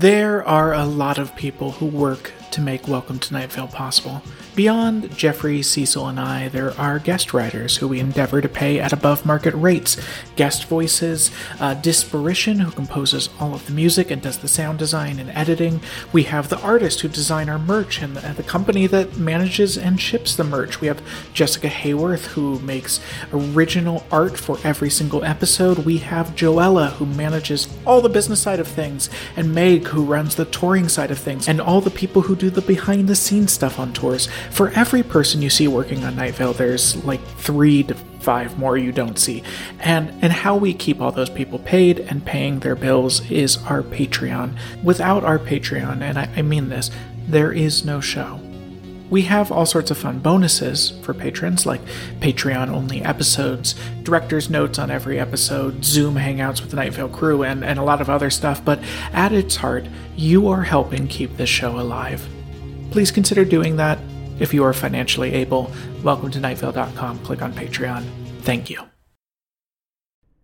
There are a lot of people who work to make Welcome to Night Vale possible. Beyond Jeffrey, Cecil, and I, there are guest writers who we endeavor to pay at above market rates. Guest voices, uh, Disparition, who composes all of the music and does the sound design and editing. We have the artist who design our merch and the, and the company that manages and ships the merch. We have Jessica Hayworth, who makes original art for every single episode. We have Joella, who manages all the business side of things, and Meg, who runs the touring side of things, and all the people who do the behind the scenes stuff on tours. For every person you see working on Night Vale, there's like three to five more you don't see. And and how we keep all those people paid and paying their bills is our Patreon. Without our Patreon, and I, I mean this, there is no show. We have all sorts of fun bonuses for patrons, like Patreon only episodes, director's notes on every episode, Zoom hangouts with the Night Vale crew, and, and a lot of other stuff. But at its heart, you are helping keep this show alive. Please consider doing that if you are financially able. Welcome to nightvale.com. Click on Patreon. Thank you.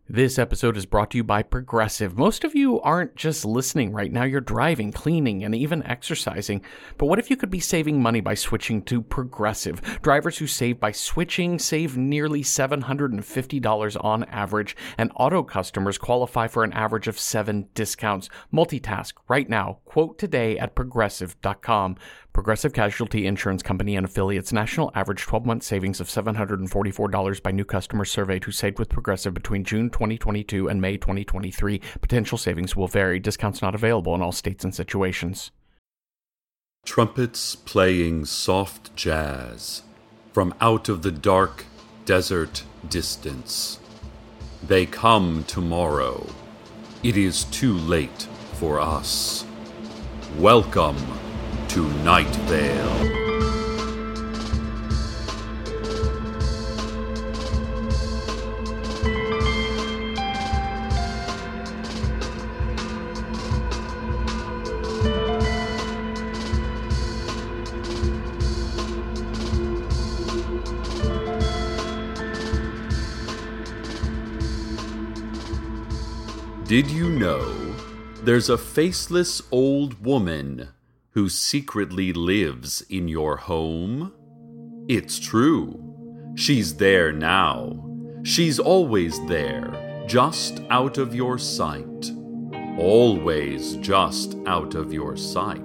This episode is brought to you by Progressive. Most of you aren't just listening right now, you're driving, cleaning, and even exercising. But what if you could be saving money by switching to Progressive? Drivers who save by switching save nearly $750 on average, and auto customers qualify for an average of seven discounts. Multitask right now. Quote today at progressive.com. Progressive Casualty Insurance Company and affiliates national average 12 month savings of $744 by new customers surveyed who saved with Progressive between June 2022 and May 2023. Potential savings will vary. Discounts not available in all states and situations. Trumpets playing soft jazz from out of the dark desert distance. They come tomorrow. It is too late for us. Welcome to Night Vale. Did you know there's a faceless old woman who secretly lives in your home? It's true. She's there now. She's always there, just out of your sight. Always just out of your sight.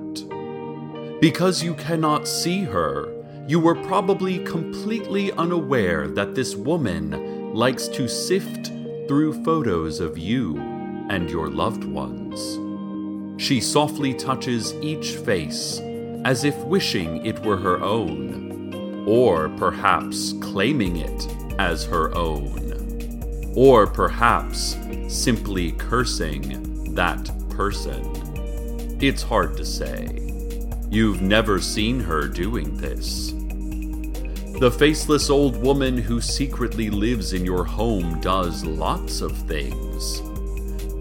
Because you cannot see her, you were probably completely unaware that this woman likes to sift through photos of you and your loved ones. She softly touches each face as if wishing it were her own, or perhaps claiming it as her own, or perhaps simply cursing that person. It's hard to say. You've never seen her doing this. The faceless old woman who secretly lives in your home does lots of things.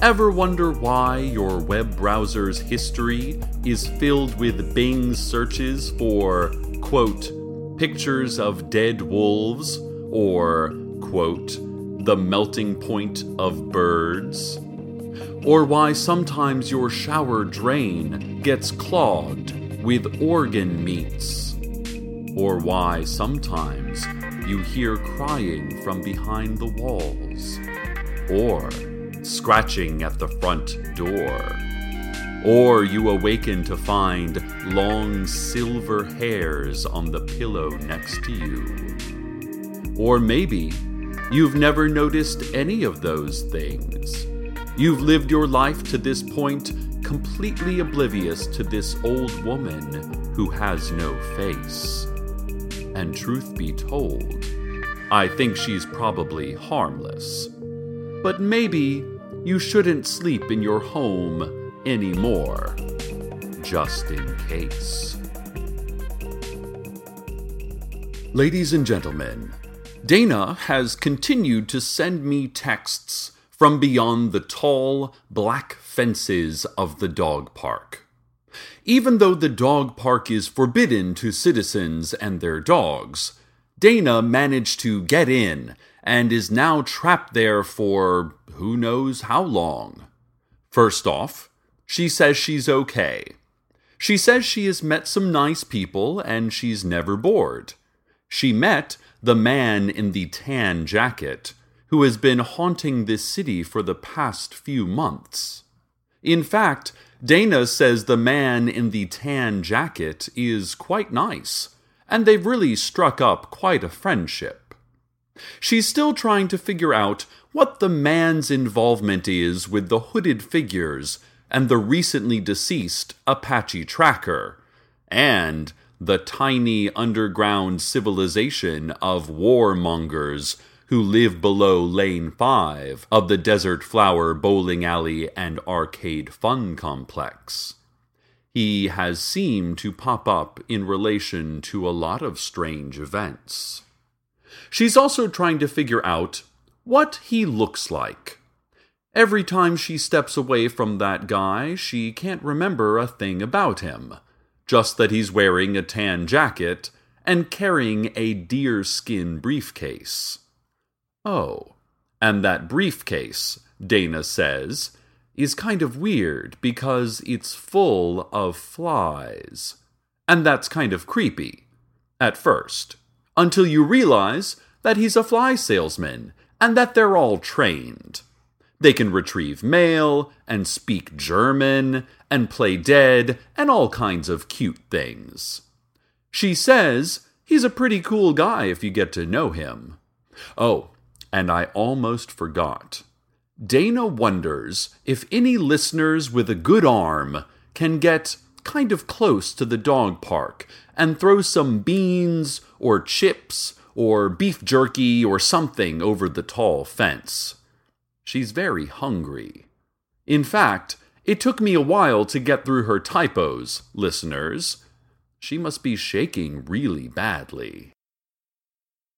Ever wonder why your web browser's history is filled with Bing searches for, quote, pictures of dead wolves, or, quote, the melting point of birds? Or why sometimes your shower drain gets clogged with organ meats? Or why sometimes you hear crying from behind the walls? Or scratching at the front door. Or you awaken to find long silver hairs on the pillow next to you. Or maybe you've never noticed any of those things. You've lived your life to this point completely oblivious to this old woman who has no face. And truth be told, I think she's probably harmless. But maybe you shouldn't sleep in your home anymore. Just in case. Ladies and gentlemen, Dana has continued to send me texts from beyond the tall, black fences of the dog park. Even though the dog park is forbidden to citizens and their dogs, Dana managed to get in and is now trapped there for who knows how long. First off, She says she's okay. She says she has met some nice people and she's never bored. She met the man in the tan jacket who has been haunting this city for the past few months. In fact, Dana says the man in the tan jacket is quite nice, and they've really struck up quite a friendship. She's still trying to figure out what the man's involvement is with the hooded figures and the recently deceased Apache tracker, and the tiny underground civilization of warmongers who live below Lane 5 of the Desert Flower Bowling Alley and Arcade Fun Complex. He has seemed to pop up in relation to a lot of strange events. She's also trying to figure out what he looks like. Every time she steps away from that guy, she can't remember a thing about him, just that he's wearing a tan jacket and carrying a deerskin briefcase. Oh, and that briefcase, Dana says, is kind of weird because it's full of flies. And that's kind of creepy. At first. Until you realize that he's a fly salesman and that they're all trained. They can retrieve mail and speak German and play dead and all kinds of cute things. She says he's a pretty cool guy if you get to know him. Oh, and I almost forgot. Dana wonders if any listeners with a good arm can get kind of close to the dog park and throw some beans or chips or beef jerky or something over the tall fence. She's very hungry. In fact, it took me a while to get through her typos, listeners. She must be shaking really badly.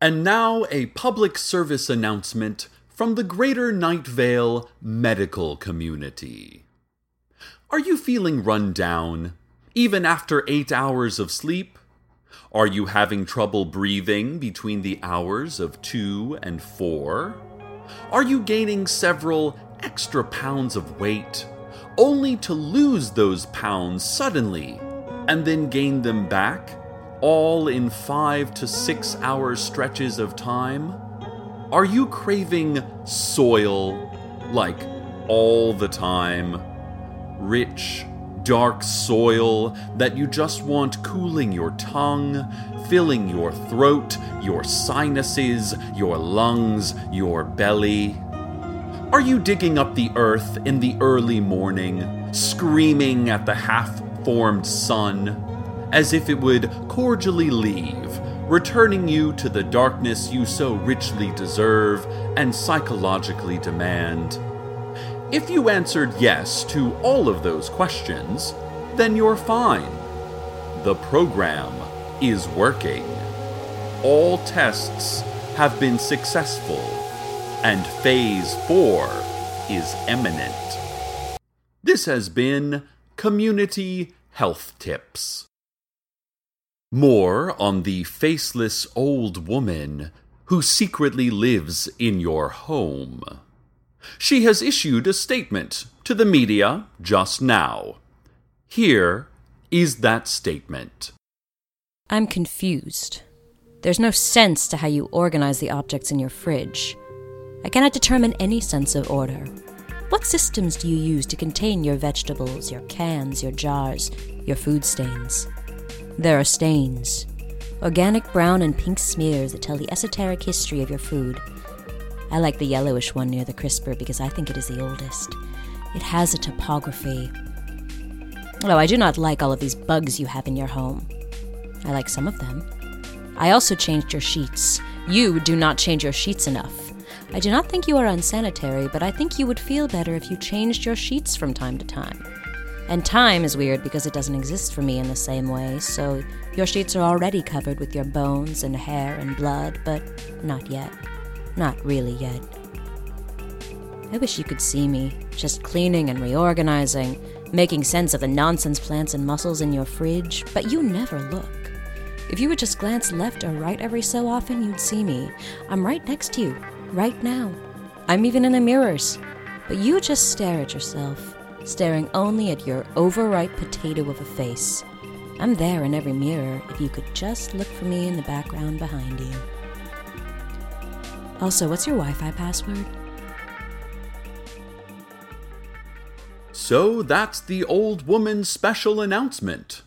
And now a public service announcement from the Greater Night Vale medical community. Are you feeling run down, even after eight hours of sleep? Are you having trouble breathing between the hours of two and four? Are you gaining several extra pounds of weight, only to lose those pounds suddenly and then gain them back? all in five to six hour stretches of time? Are you craving soil, like all the time? Rich, dark soil that you just want cooling your tongue, filling your throat, your sinuses, your lungs, your belly? Are you digging up the earth in the early morning, screaming at the half formed sun? as if it would cordially leave, returning you to the darkness you so richly deserve and psychologically demand. If you answered yes to all of those questions, then you're fine. The program is working. All tests have been successful, and Phase 4 is imminent. This has been Community Health Tips. More on the faceless old woman who secretly lives in your home. She has issued a statement to the media just now. Here is that statement. I'm confused. There's no sense to how you organize the objects in your fridge. I cannot determine any sense of order. What systems do you use to contain your vegetables, your cans, your jars, your food stains? There are stains. Organic brown and pink smears that tell the esoteric history of your food. I like the yellowish one near the crisper because I think it is the oldest. It has a topography. Oh, I do not like all of these bugs you have in your home. I like some of them. I also changed your sheets. You do not change your sheets enough. I do not think you are unsanitary, but I think you would feel better if you changed your sheets from time to time. And time is weird because it doesn't exist for me in the same way, so your sheets are already covered with your bones and hair and blood, but not yet. Not really yet. I wish you could see me, just cleaning and reorganizing, making sense of the nonsense plants and mussels in your fridge, but you never look. If you would just glance left or right every so often, you'd see me. I'm right next to you, right now. I'm even in the mirrors. But you just stare at yourself staring only at your overripe potato of a face. I'm there in every mirror if you could just look for me in the background behind you. Also, what's your Wi Fi password? So that's the old woman's special announcement.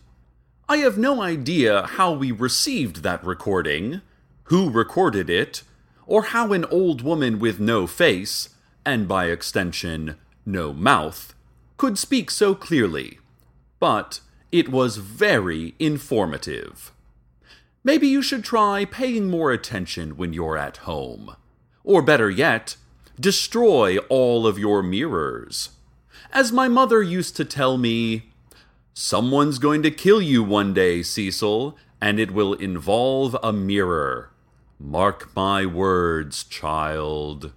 I have no idea how we received that recording, who recorded it, or how an old woman with no face, and by extension, no mouth, could speak so clearly. But it was very informative. Maybe you should try paying more attention when you're at home. Or better yet, destroy all of your mirrors. As my mother used to tell me, someone's going to kill you one day, Cecil, and it will involve a mirror. Mark my words, child.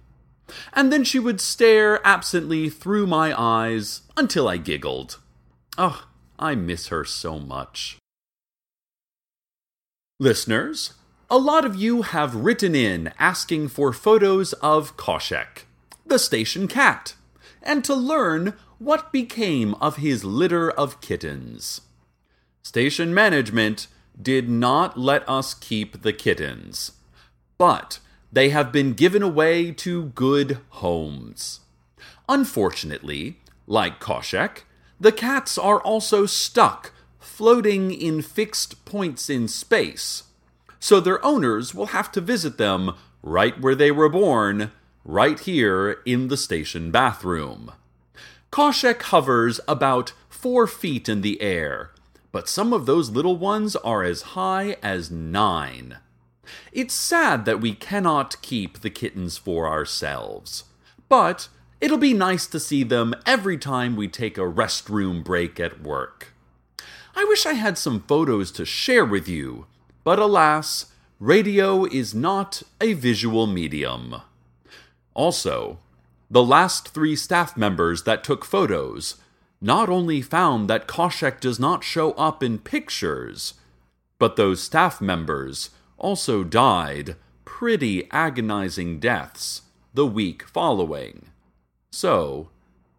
And then she would stare absently through my eyes until I giggled. Oh, I miss her so much. Listeners, a lot of you have written in asking for photos of Khoshekh, the station cat, and to learn what became of his litter of kittens. Station management did not let us keep the kittens, but they have been given away to good homes. Unfortunately, like Khoshekh, the cats are also stuck, floating in fixed points in space so their owners will have to visit them right where they were born, right here in the station bathroom. Khoshekh hovers about four feet in the air, but some of those little ones are as high as nine. It's sad that we cannot keep the kittens for ourselves, but it'll be nice to see them every time we take a restroom break at work. I wish I had some photos to share with you, but alas, radio is not a visual medium. Also, the last three staff members that took photos not only found that Khoshekh does not show up in pictures, but those staff members also died pretty agonizing deaths the week following. So,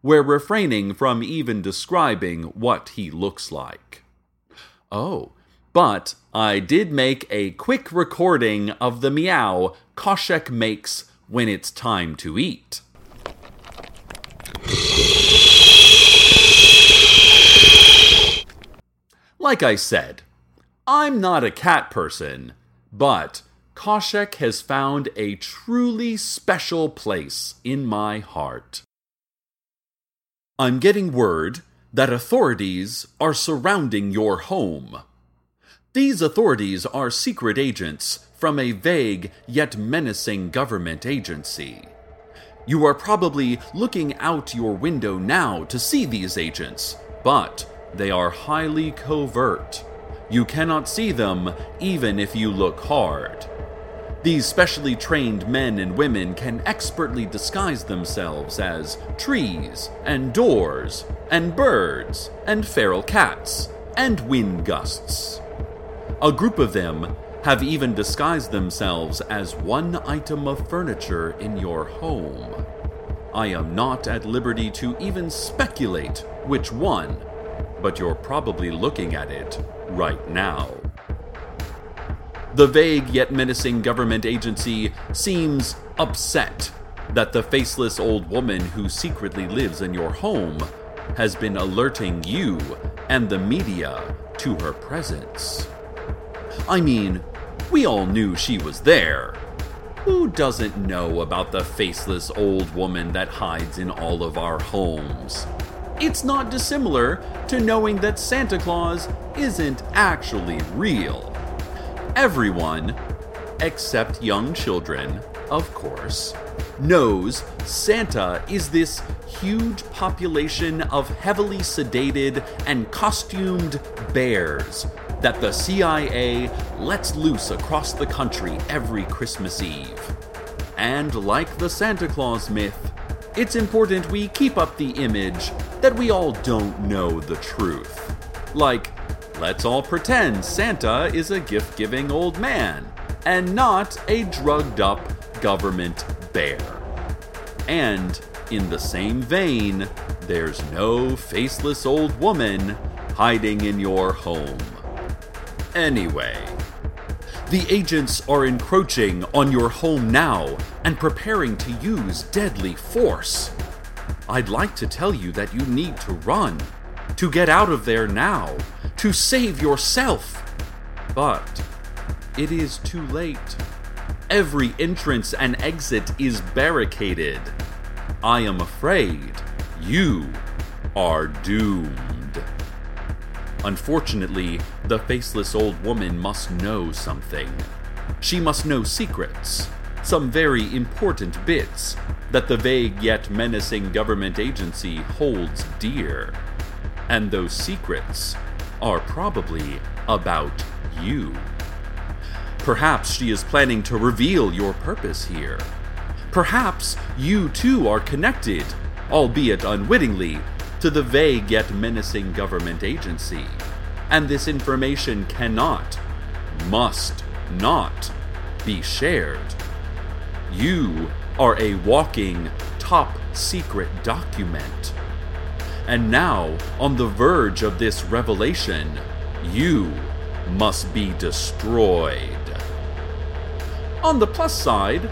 we're refraining from even describing what he looks like. Oh, but I did make a quick recording of the meow Khoshekh makes when it's time to eat. Like I said, I'm not a cat person, but Khoshekh has found a truly special place in my heart. I'm getting word that authorities are surrounding your home. These authorities are secret agents from a vague yet menacing government agency. You are probably looking out your window now to see these agents, but they are highly covert. You cannot see them even if you look hard. These specially trained men and women can expertly disguise themselves as trees, and doors, and birds, and feral cats, and wind gusts. A group of them have even disguised themselves as one item of furniture in your home. I am not at liberty to even speculate which one, but you're probably looking at it right now. The vague yet menacing government agency seems upset that the faceless old woman who secretly lives in your home has been alerting you and the media to her presence. I mean, we all knew she was there. Who doesn't know about the faceless old woman that hides in all of our homes? It's not dissimilar to knowing that Santa Claus isn't actually real. Everyone, except young children, of course, knows Santa is this huge population of heavily sedated and costumed bears that the CIA lets loose across the country every Christmas Eve. And like the Santa Claus myth, it's important we keep up the image that we all don't know the truth. Like, let's all pretend Santa is a gift giving old man and not a drugged up government bear. And, in the same vein, there's no faceless old woman hiding in your home. Anyway, the agents are encroaching on your home now and preparing to use deadly force. I'd like to tell you that you need to run, to get out of there now, to save yourself. But it is too late. Every entrance and exit is barricaded. I am afraid you are doomed. Unfortunately, the faceless old woman must know something. She must know secrets, some very important bits that the vague yet menacing government agency holds dear. And those secrets are probably about you. Perhaps she is planning to reveal your purpose here. Perhaps you too are connected, albeit unwittingly, to the vague yet menacing government agency. And this information cannot, must not be shared. You are a walking top secret document. And now, on the verge of this revelation, you must be destroyed. On the plus side,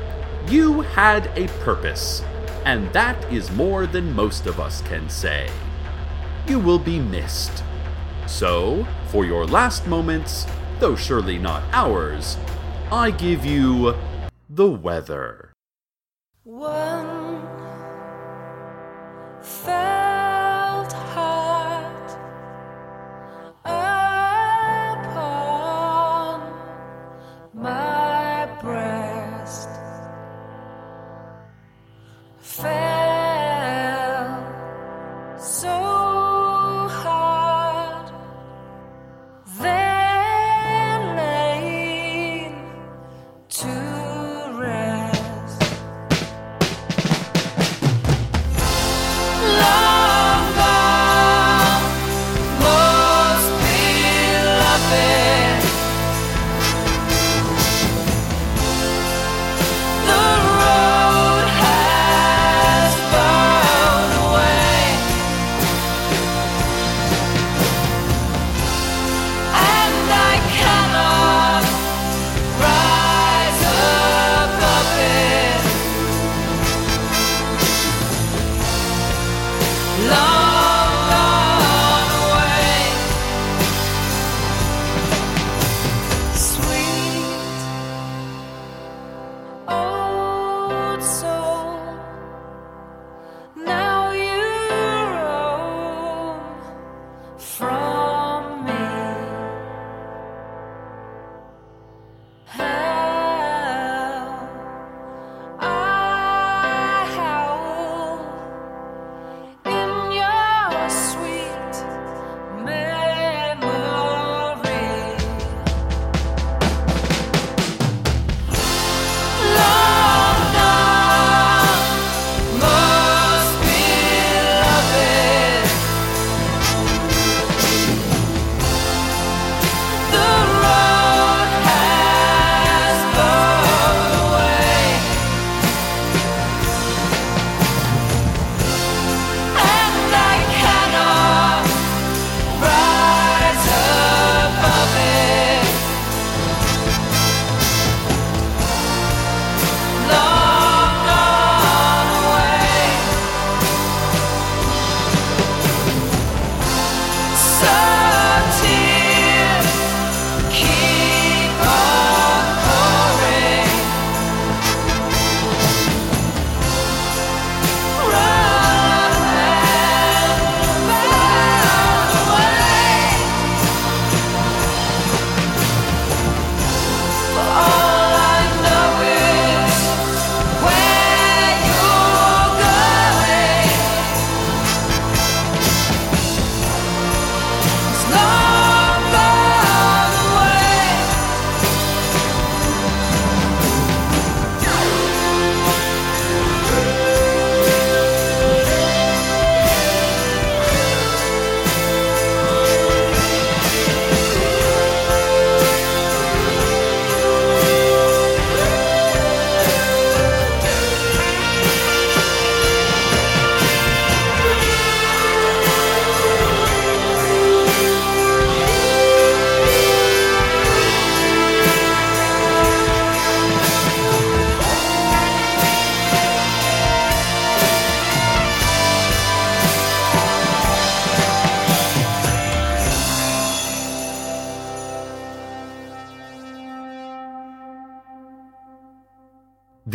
you had a purpose, and that is more than most of us can say. You will be missed. So, for your last moments, though surely not ours, I give you the weather. One felt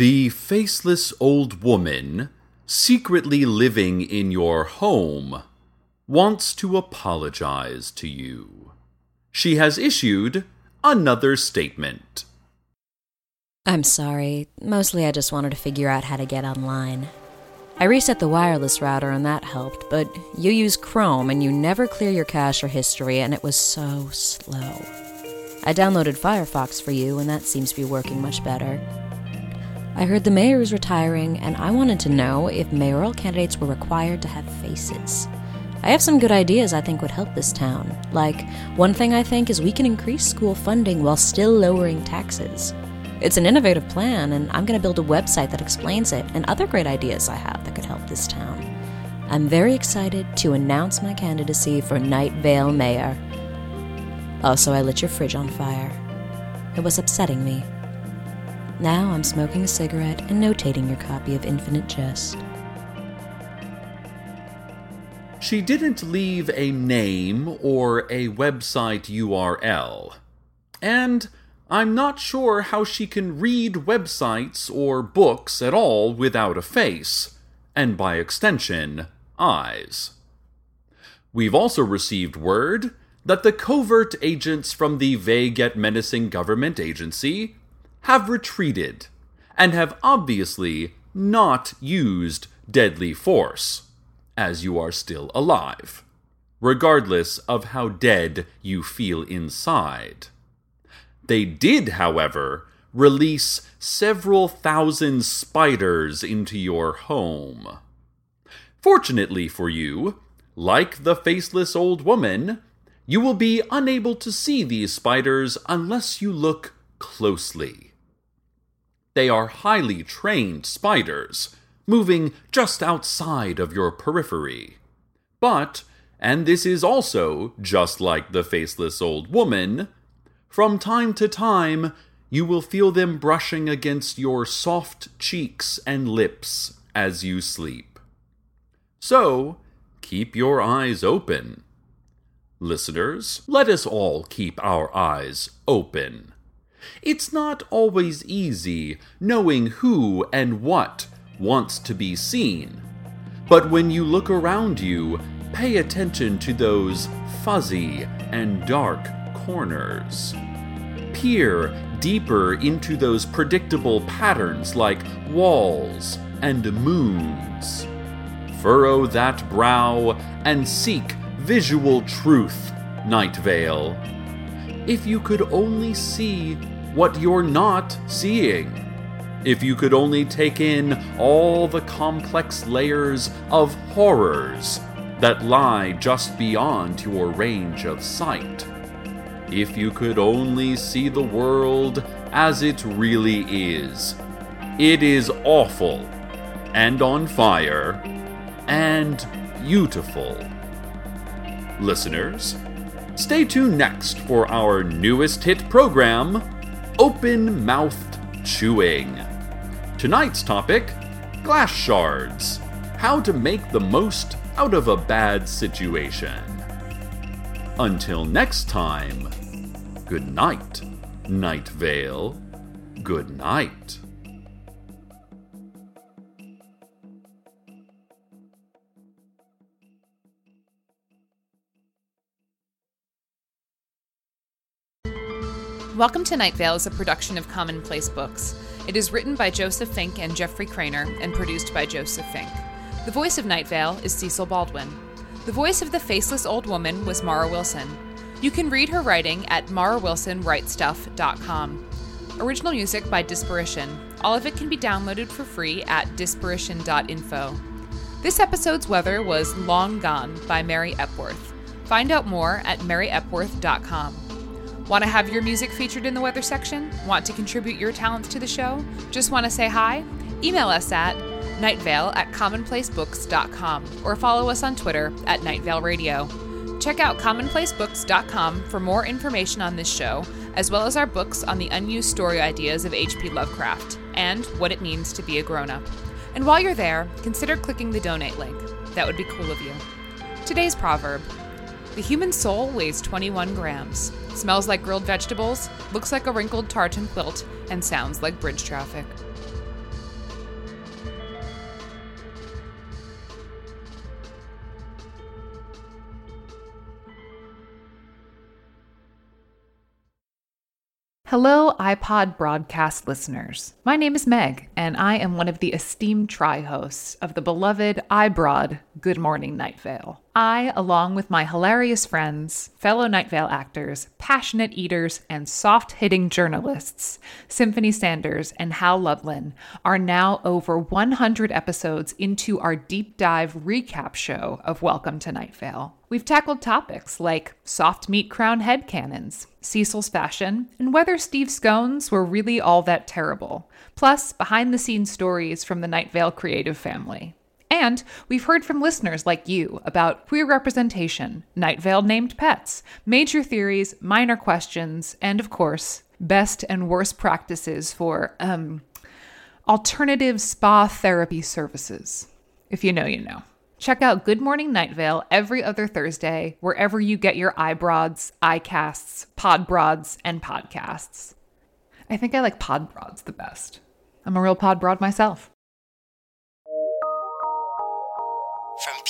The faceless old woman, secretly living in your home, wants to apologize to you. She has issued another statement. I'm sorry. Mostly I just wanted to figure out how to get online. I reset the wireless router and that helped, but you use Chrome and you never clear your cache or history, and it was so slow. I downloaded Firefox for you, and that seems to be working much better. I heard the mayor is retiring, and I wanted to know if mayoral candidates were required to have faces. I have some good ideas I think would help this town. Like, one thing I think is we can increase school funding while still lowering taxes. It's an innovative plan, and I'm going to build a website that explains it and other great ideas I have that could help this town. I'm very excited to announce my candidacy for Night Vale Mayor. Also, I lit your fridge on fire. It was upsetting me. Now I'm smoking a cigarette and notating your copy of Infinite Jest. She didn't leave a name or a website URL. And I'm not sure how she can read websites or books at all without a face, and by extension, eyes. We've also received word that the covert agents from the vague yet menacing government agency have retreated and have obviously not used deadly force, as you are still alive, regardless of how dead you feel inside. They did, however, release several thousand spiders into your home. Fortunately for you, like the faceless old woman, you will be unable to see these spiders unless you look closely. They are highly trained spiders, moving just outside of your periphery. But, and this is also just like the faceless old woman, from time to time you will feel them brushing against your soft cheeks and lips as you sleep. So, keep your eyes open. Listeners, let us all keep our eyes open. It's not always easy knowing who and what wants to be seen. But when you look around you, pay attention to those fuzzy and dark corners. Peer deeper into those predictable patterns like walls and moons. Furrow that brow and seek visual truth, Night Vale. If you could only see what you're not seeing. If you could only take in all the complex layers of horrors that lie just beyond your range of sight. If you could only see the world as it really is. It is awful, and on fire, and beautiful. Listeners, stay tuned next for our newest hit program, Open Mouthed Chewing. Tonight's topic glass shards. How to make the most out of a bad situation. Until next time, good night, Night Vale. Good night. Welcome to Night Vale is a production of Commonplace Books. It is written by Joseph Fink and Jeffrey Cranor and produced by Joseph Fink. The voice of Night Vale is Cecil Baldwin. The voice of the faceless old woman was Mara Wilson. You can read her writing at marawilsonwritesstuff.com. Original music by Disparition. All of it can be downloaded for free at disparition.info. This episode's weather was Long Gone by Mary Epworth. Find out more at maryepworth.com. Want to have your music featured in the weather section? Want to contribute your talents to the show? Just want to say hi? Email us at nightvale at commonplacebooks.com or follow us on Twitter at Nightvale Radio. Check out commonplacebooks.com for more information on this show, as well as our books on the unused story ideas of H.P. Lovecraft and what it means to be a grown up. And while you're there, consider clicking the donate link. That would be cool of you. Today's proverb The human soul weighs 21 grams, smells like grilled vegetables, looks like a wrinkled tartan quilt, and sounds like bridge traffic. Hello, iPod broadcast listeners. My name is Meg, and I am one of the esteemed tri hosts of the beloved iBroad Good Morning Night Vale. I, along with my hilarious friends, fellow Night Vale actors, passionate eaters, and soft hitting journalists, Symphony Sanders and Hal Lublin, are now over 100 episodes into our deep dive recap show of Welcome to Night Vale. We've tackled topics like soft meat crown head canons, Cecil's fashion, and whether Steve scones were really all that terrible, plus behind the scenes stories from the Night Vale creative family. And we've heard from listeners like you about queer representation, Night Vale named pets, major theories, minor questions, and of course, best and worst practices for um, alternative spa therapy services. If you know, you know. Check out Good Morning Night Vale every other Thursday, wherever you get your eyebrows, iCasts, podbrods, and podcasts. I think I like podbrods the best. I'm a real podbrod myself. From